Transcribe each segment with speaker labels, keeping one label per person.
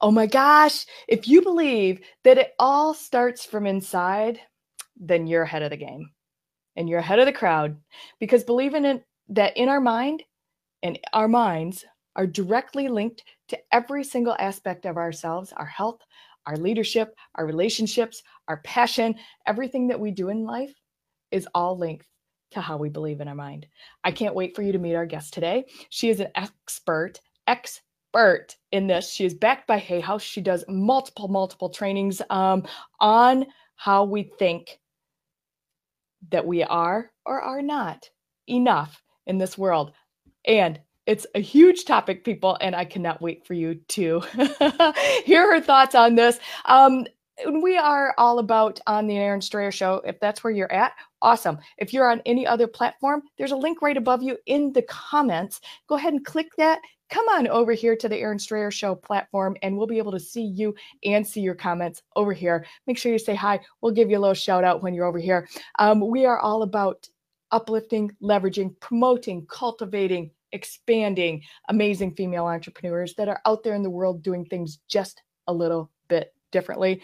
Speaker 1: Oh my gosh, if you believe that it all starts from inside, then you're ahead of the game and you're ahead of the crowd because believing in that in our mind and our minds are directly linked to every single aspect of ourselves, our health, our leadership, our relationships, our passion, everything that we do in life is all linked to how we believe in our mind. I can't wait for you to meet our guest today. She is an expert, expert in this. She is backed by Hay House. She does multiple, multiple trainings um, on how we think that we are or are not enough in this world. And it's a huge topic, people, and I cannot wait for you to hear her thoughts on this. Um, we are all about on the Erin Strayer Show. If that's where you're at, awesome. If you're on any other platform, there's a link right above you in the comments. Go ahead and click that. Come on over here to the Erin Strayer Show platform, and we'll be able to see you and see your comments over here. Make sure you say hi. We'll give you a little shout out when you're over here. Um, we are all about uplifting, leveraging, promoting, cultivating, expanding amazing female entrepreneurs that are out there in the world doing things just a little bit differently.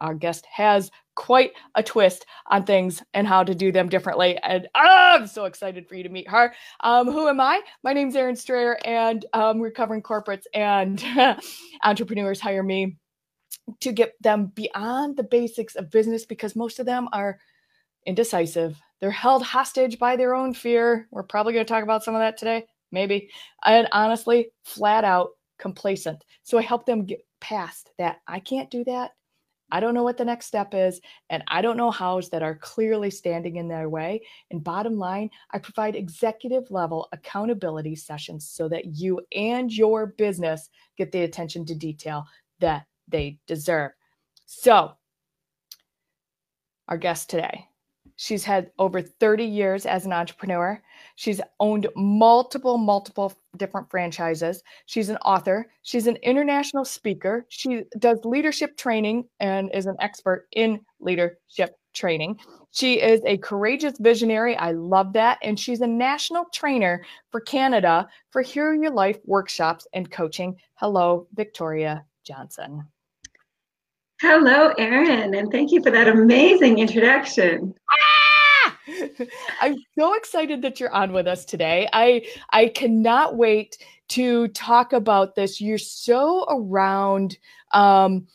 Speaker 1: Our guest has quite a twist on things and how to do them differently. And oh, I'm so excited for you to meet her. Um, who am I? My name's Erin Strayer, and um, we're covering corporates and entrepreneurs hire me to get them beyond the basics of business because most of them are indecisive. They're held hostage by their own fear. We're probably going to talk about some of that today, maybe. And honestly, flat out complacent. So I help them get past that. I can't do that. I don't know what the next step is, and I don't know hows that are clearly standing in their way. And bottom line, I provide executive level accountability sessions so that you and your business get the attention to detail that they deserve. So, our guest today, She's had over 30 years as an entrepreneur. She's owned multiple, multiple different franchises. She's an author. She's an international speaker. She does leadership training and is an expert in leadership training. She is a courageous visionary. I love that. And she's a national trainer for Canada for Heal Your Life workshops and coaching. Hello, Victoria Johnson.
Speaker 2: Hello, Erin, and thank you for that amazing introduction.
Speaker 1: Ah! I'm so excited that you're on with us today. I I cannot wait to talk about this. You're so around um,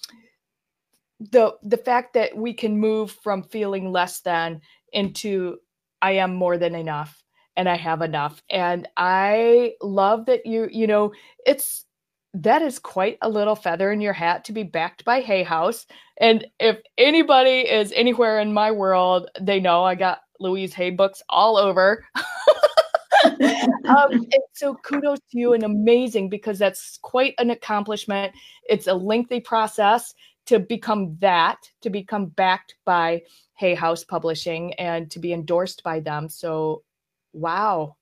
Speaker 1: the the fact that we can move from feeling less than into I am more than enough and I have enough. And I love that you you know it's that is quite a little feather in your hat to be backed by Hay House. And if anybody is anywhere in my world, they know I got Louise Hay books all over. um, so kudos to you and amazing because that's quite an accomplishment. It's a lengthy process to become that, to become backed by Hay House Publishing and to be endorsed by them. So, wow,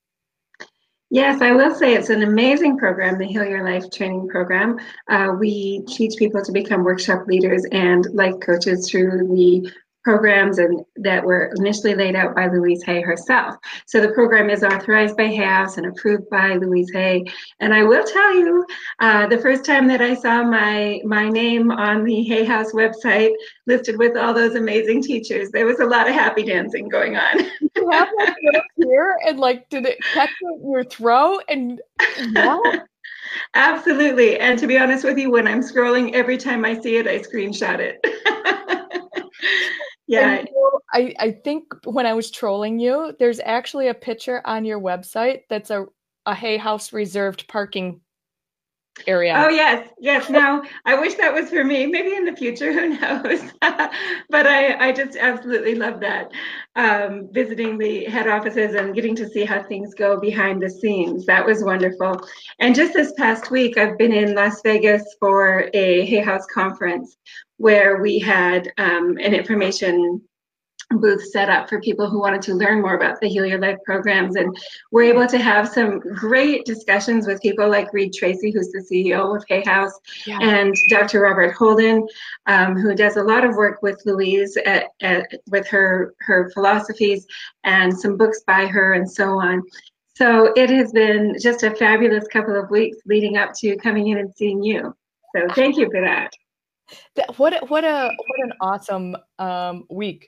Speaker 2: Yes, I will say it's an amazing program, the Heal Your Life training program. Uh, we teach people to become workshop leaders and life coaches through the programs and that were initially laid out by Louise Hay herself. So the program is authorized by Hay House and approved by Louise Hay. And I will tell you, uh, the first time that I saw my my name on the Hay House website listed with all those amazing teachers, there was a lot of happy dancing going on.
Speaker 1: you have like here and like did it catch your throat and yeah.
Speaker 2: Absolutely. And to be honest with you, when I'm scrolling, every time I see it, I screenshot it.
Speaker 1: Yeah. You know, I, I think when I was trolling you, there's actually a picture on your website that's a, a Hay House reserved parking area.
Speaker 2: Oh yes, yes. Now I wish that was for me. Maybe in the future, who knows? but I, I just absolutely love that. Um, visiting the head offices and getting to see how things go behind the scenes. That was wonderful. And just this past week, I've been in Las Vegas for a Hay House conference where we had um, an information booth set up for people who wanted to learn more about the Heal Your Life programs. And we're able to have some great discussions with people like Reid Tracy, who's the CEO of Hay House, yeah. and Dr. Robert Holden, um, who does a lot of work with Louise at, at, with her, her philosophies and some books by her and so on. So it has been just a fabulous couple of weeks leading up to coming in and seeing you. So thank you for that.
Speaker 1: that what, what a, what an awesome um, week